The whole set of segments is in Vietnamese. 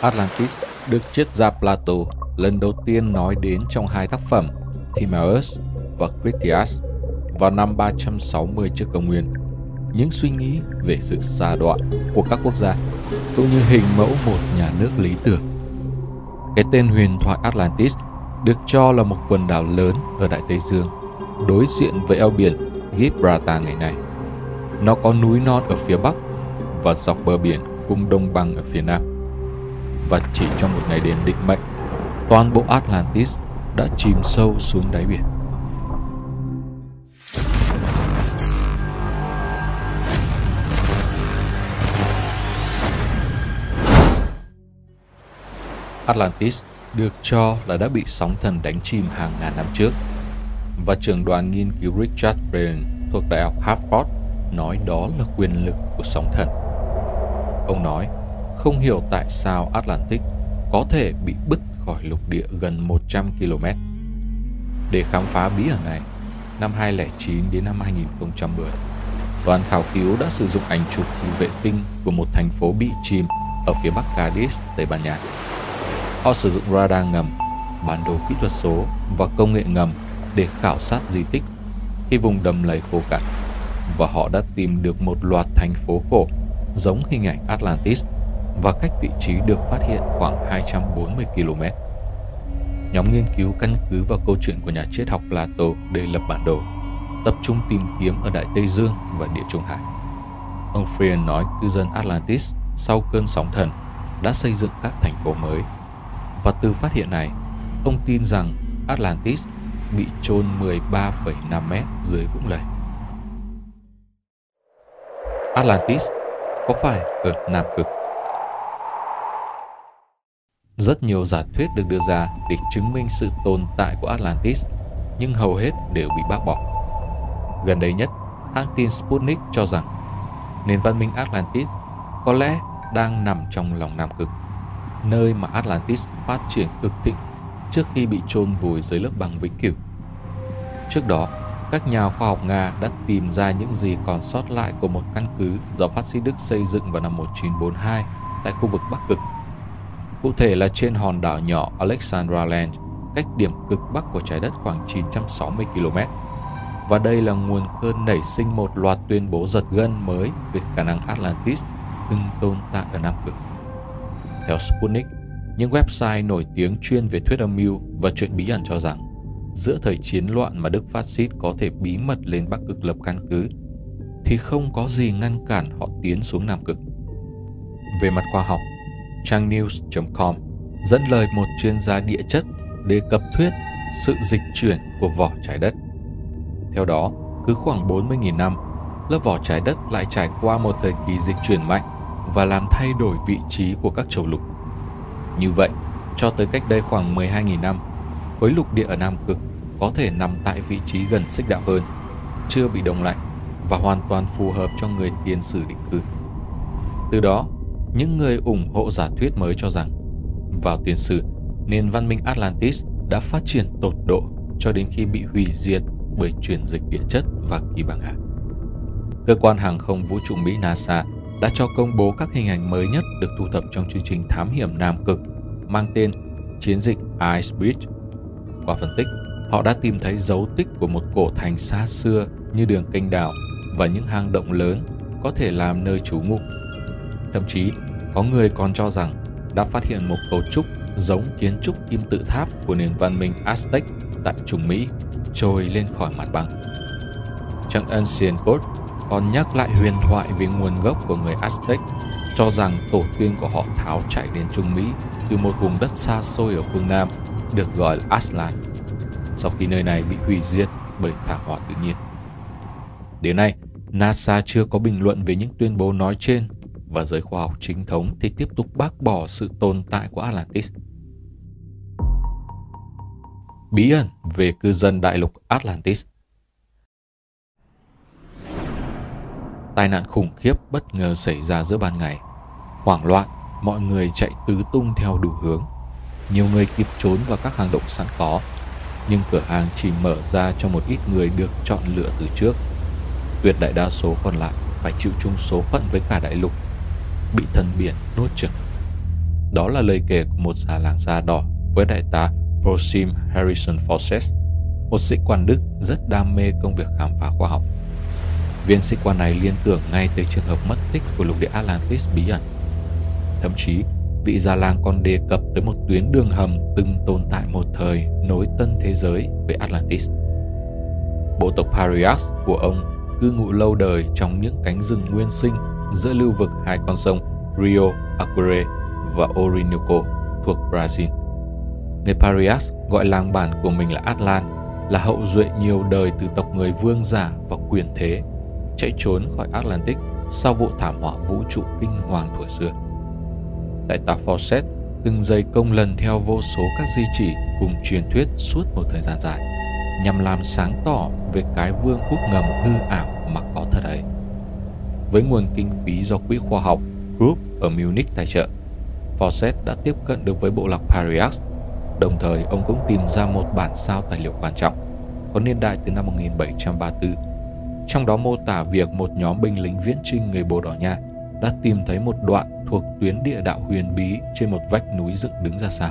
Atlantis được triết gia Plato lần đầu tiên nói đến trong hai tác phẩm Timaeus và Critias vào năm 360 trước công nguyên. Những suy nghĩ về sự xa đoạn của các quốc gia cũng như hình mẫu một nhà nước lý tưởng. Cái tên huyền thoại Atlantis được cho là một quần đảo lớn ở Đại Tây Dương, đối diện với eo biển Gibraltar ngày nay. Nó có núi non ở phía bắc và dọc bờ biển cùng đồng bằng ở phía nam. Và chỉ trong một ngày đêm định mệnh, toàn bộ Atlantis đã chìm sâu xuống đáy biển. Atlantis được cho là đã bị sóng thần đánh chìm hàng ngàn năm trước. Và trưởng đoàn nghiên cứu Richard Brain thuộc Đại học Harvard nói đó là quyền lực của sóng thần. Ông nói, không hiểu tại sao Atlantic có thể bị bứt khỏi lục địa gần 100 km. Để khám phá bí ẩn này, năm 2009 đến năm 2010, đoàn khảo cứu đã sử dụng ảnh chụp từ vệ tinh của một thành phố bị chìm ở phía bắc Cadiz, Tây Ban Nha. Họ sử dụng radar ngầm, bản đồ kỹ thuật số và công nghệ ngầm để khảo sát di tích khi vùng đầm lầy khô cạn và họ đã tìm được một loạt thành phố cổ giống hình ảnh Atlantis và cách vị trí được phát hiện khoảng 240 km. Nhóm nghiên cứu căn cứ vào câu chuyện của nhà triết học Plato để lập bản đồ, tập trung tìm kiếm ở Đại Tây Dương và Địa Trung Hải. Ông Freer nói cư dân Atlantis sau cơn sóng thần đã xây dựng các thành phố mới. Và từ phát hiện này, ông tin rằng Atlantis bị chôn 13,5 mét dưới vũng lầy. Atlantis có phải ở Nam Cực? Rất nhiều giả thuyết được đưa ra để chứng minh sự tồn tại của Atlantis, nhưng hầu hết đều bị bác bỏ. Gần đây nhất, hãng tin Sputnik cho rằng nền văn minh Atlantis có lẽ đang nằm trong lòng Nam Cực, nơi mà Atlantis phát triển cực thịnh trước khi bị chôn vùi dưới lớp băng vĩnh cửu. Trước đó, các nhà khoa học Nga đã tìm ra những gì còn sót lại của một căn cứ do phát xít Đức xây dựng vào năm 1942 tại khu vực Bắc Cực. Cụ thể là trên hòn đảo nhỏ Alexandra Land, cách điểm cực bắc của trái đất khoảng 960 km. Và đây là nguồn cơn nảy sinh một loạt tuyên bố giật gân mới về khả năng Atlantis từng tồn tại ở Nam Cực. Theo Sputnik, những website nổi tiếng chuyên về thuyết âm mưu và chuyện bí ẩn cho rằng giữa thời chiến loạn mà Đức phát xít có thể bí mật lên Bắc Cực lập căn cứ, thì không có gì ngăn cản họ tiến xuống Nam Cực. Về mặt khoa học, trang news.com dẫn lời một chuyên gia địa chất đề cập thuyết sự dịch chuyển của vỏ trái đất. Theo đó, cứ khoảng 40.000 năm, lớp vỏ trái đất lại trải qua một thời kỳ dịch chuyển mạnh và làm thay đổi vị trí của các châu lục. Như vậy, cho tới cách đây khoảng 12.000 năm, khối lục địa ở Nam Cực có thể nằm tại vị trí gần xích đạo hơn, chưa bị đông lạnh và hoàn toàn phù hợp cho người tiền sử định cư. Từ đó, những người ủng hộ giả thuyết mới cho rằng vào tiền sử, nền văn minh Atlantis đã phát triển tột độ cho đến khi bị hủy diệt bởi chuyển dịch địa chất và kỳ băng hà. Cơ quan hàng không vũ trụ Mỹ NASA đã cho công bố các hình ảnh mới nhất được thu thập trong chương trình thám hiểm Nam Cực mang tên Chiến dịch Ice Bridge. Qua phân tích, họ đã tìm thấy dấu tích của một cổ thành xa xưa như đường kênh đảo và những hang động lớn có thể làm nơi trú ngụ. Thậm chí, có người còn cho rằng đã phát hiện một cấu trúc giống kiến trúc kim tự tháp của nền văn minh Aztec tại Trung Mỹ trồi lên khỏi mặt bằng. Trong Ancient Code còn nhắc lại huyền thoại về nguồn gốc của người Aztec, cho rằng tổ tiên của họ tháo chạy đến Trung Mỹ từ một vùng đất xa xôi ở phương Nam được gọi là Aztlan, sau khi nơi này bị hủy diệt bởi thảm họa tự nhiên. Đến nay, NASA chưa có bình luận về những tuyên bố nói trên và giới khoa học chính thống thì tiếp tục bác bỏ sự tồn tại của Atlantis. Bí ẩn về cư dân đại lục Atlantis Tai nạn khủng khiếp bất ngờ xảy ra giữa ban ngày. Hoảng loạn, mọi người chạy tứ tung theo đủ hướng. Nhiều người kịp trốn vào các hang động sẵn có, nhưng cửa hàng chỉ mở ra cho một ít người được chọn lựa từ trước. Tuyệt đại đa số còn lại phải chịu chung số phận với cả đại lục, bị thần biển nuốt chửng. Đó là lời kể của một già làng da đỏ với đại tá Prosim Harrison Fawcett, một sĩ quan Đức rất đam mê công việc khám phá khoa học. Viên sĩ quan này liên tưởng ngay tới trường hợp mất tích của lục địa Atlantis bí ẩn. Thậm chí, vị già làng còn đề cập tới một tuyến đường hầm từng tồn tại một thời nối tân thế giới với Atlantis. Bộ tộc Parias của ông cư ngụ lâu đời trong những cánh rừng nguyên sinh giữa lưu vực hai con sông Rio Aquire và Orinoco thuộc Brazil. Người Parias gọi làng bản của mình là Atlan, là hậu duệ nhiều đời từ tộc người vương giả và quyền thế, chạy trốn khỏi Atlantic sau vụ thảm họa vũ trụ kinh hoàng thuở xưa. Đại tá Fawcett từng dày công lần theo vô số các di chỉ cùng truyền thuyết suốt một thời gian dài, nhằm làm sáng tỏ về cái vương quốc ngầm hư ảo mà có thật ấy. Với nguồn kinh phí do quỹ khoa học Group ở Munich tài trợ, Fawcett đã tiếp cận được với bộ lọc Pariax, Đồng thời, ông cũng tìm ra một bản sao tài liệu quan trọng, có niên đại từ năm 1734. Trong đó mô tả việc một nhóm binh lính viễn trinh người Bồ Đỏ Nha đã tìm thấy một đoạn thuộc tuyến địa đạo huyền bí trên một vách núi dựng đứng ra sao.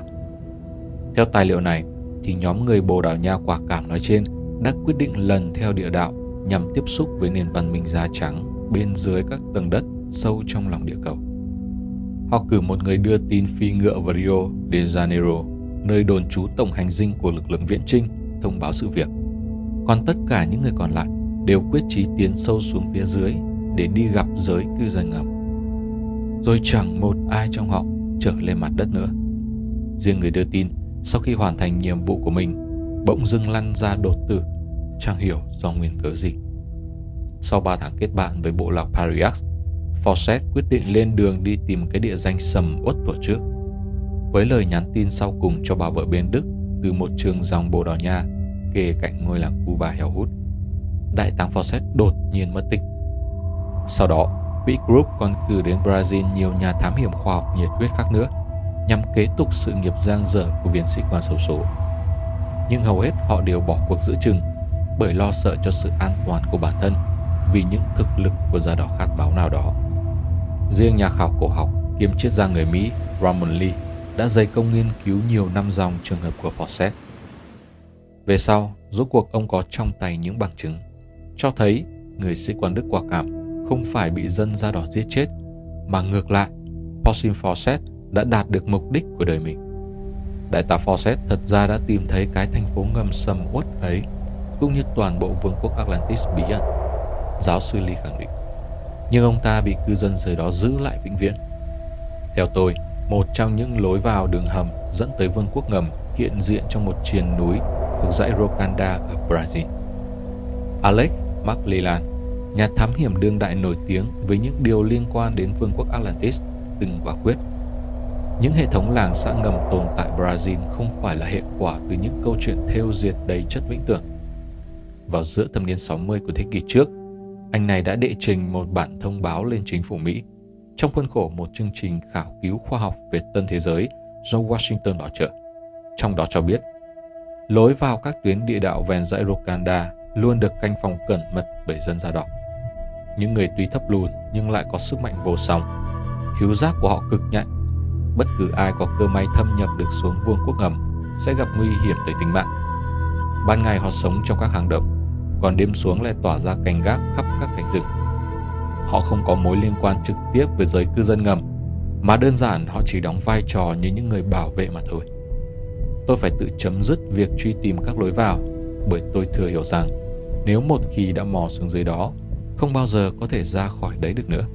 Theo tài liệu này, thì nhóm người Bồ Đào Nha quả cảm nói trên đã quyết định lần theo địa đạo nhằm tiếp xúc với nền văn minh da trắng bên dưới các tầng đất sâu trong lòng địa cầu. Họ cử một người đưa tin phi ngựa vào Rio de Janeiro, nơi đồn trú tổng hành dinh của lực lượng viễn trinh, thông báo sự việc. Còn tất cả những người còn lại đều quyết chí tiến sâu xuống phía dưới để đi gặp giới cư dân ngầm. Rồi chẳng một ai trong họ trở lên mặt đất nữa. Riêng người đưa tin, sau khi hoàn thành nhiệm vụ của mình, bỗng dưng lăn ra đột tử, chẳng hiểu do nguyên cớ gì. Sau 3 tháng kết bạn với bộ lạc Pariax, Fawcett quyết định lên đường đi tìm cái địa danh sầm uất tuổi trước. Với lời nhắn tin sau cùng cho bà vợ bên Đức từ một trường dòng Bồ Đào Nha kề cạnh ngôi làng Cuba heo hút, đại tá Fawcett đột nhiên mất tích. Sau đó, Quỹ Group còn cử đến Brazil nhiều nhà thám hiểm khoa học nhiệt huyết khác nữa nhằm kế tục sự nghiệp giang dở của viên sĩ quan xấu số. Nhưng hầu hết họ đều bỏ cuộc giữa chừng bởi lo sợ cho sự an toàn của bản thân vì những thực lực của gia đỏ khát máu nào đó. Riêng nhà khảo cổ học kiêm triết gia người Mỹ Ramon Lee đã dày công nghiên cứu nhiều năm dòng trường hợp của Fawcett. Về sau, rốt cuộc ông có trong tay những bằng chứng cho thấy người sĩ quan Đức quả cảm không phải bị dân da đỏ giết chết, mà ngược lại, Pauline Fawcett đã đạt được mục đích của đời mình. Đại tá Fawcett thật ra đã tìm thấy cái thành phố ngầm sầm uất ấy, cũng như toàn bộ vương quốc Atlantis bí ẩn. Giáo sư Lee khẳng định. Nhưng ông ta bị cư dân dưới đó giữ lại vĩnh viễn. Theo tôi, một trong những lối vào đường hầm dẫn tới vương quốc ngầm hiện diện trong một triền núi thuộc dãy Rokanda ở Brazil. Alex McLellan, nhà thám hiểm đương đại nổi tiếng với những điều liên quan đến vương quốc Atlantis, từng quả quyết những hệ thống làng xã ngầm tồn tại Brazil không phải là hệ quả từ những câu chuyện theo diệt đầy chất vĩnh tưởng. Vào giữa thập niên 60 của thế kỷ trước, anh này đã đệ trình một bản thông báo lên chính phủ Mỹ trong khuôn khổ một chương trình khảo cứu khoa học về tân thế giới do Washington bảo trợ. Trong đó cho biết, lối vào các tuyến địa đạo ven dãy Rocanda luôn được canh phòng cẩn mật bởi dân da đỏ. Những người tuy thấp lùn nhưng lại có sức mạnh vô song. Khiếu giác của họ cực nhạy bất cứ ai có cơ may thâm nhập được xuống vương quốc ngầm sẽ gặp nguy hiểm tới tính mạng. Ban ngày họ sống trong các hang động, còn đêm xuống lại tỏa ra canh gác khắp các cánh rừng. Họ không có mối liên quan trực tiếp với giới cư dân ngầm, mà đơn giản họ chỉ đóng vai trò như những người bảo vệ mà thôi. Tôi phải tự chấm dứt việc truy tìm các lối vào, bởi tôi thừa hiểu rằng nếu một khi đã mò xuống dưới đó, không bao giờ có thể ra khỏi đấy được nữa.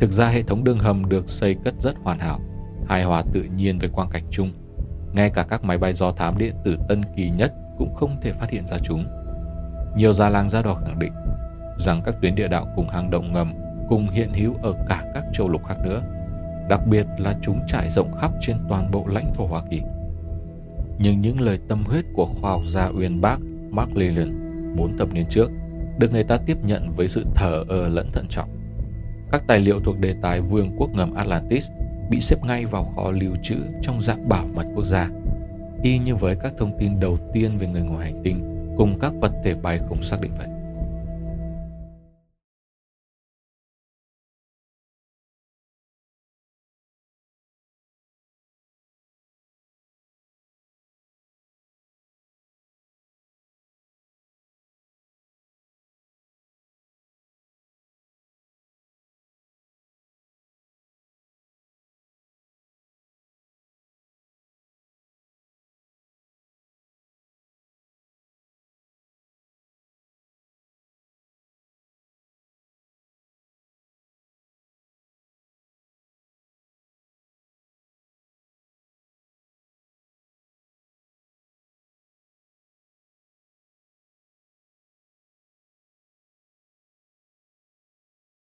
Thực ra hệ thống đường hầm được xây cất rất hoàn hảo, hài hòa tự nhiên với quang cảnh chung. Ngay cả các máy bay do thám điện tử tân kỳ nhất cũng không thể phát hiện ra chúng. Nhiều già làng gia đỏ khẳng định rằng các tuyến địa đạo cùng hang động ngầm cùng hiện hữu ở cả các châu lục khác nữa, đặc biệt là chúng trải rộng khắp trên toàn bộ lãnh thổ Hoa Kỳ. Nhưng những lời tâm huyết của khoa học gia uyên bác Mark Leland bốn thập niên trước được người ta tiếp nhận với sự thờ ơ lẫn thận trọng. Các tài liệu thuộc đề tài Vương quốc ngầm Atlantis bị xếp ngay vào kho lưu trữ trong dạng bảo mật quốc gia, y như với các thông tin đầu tiên về người ngoài hành tinh cùng các vật thể bay không xác định vậy.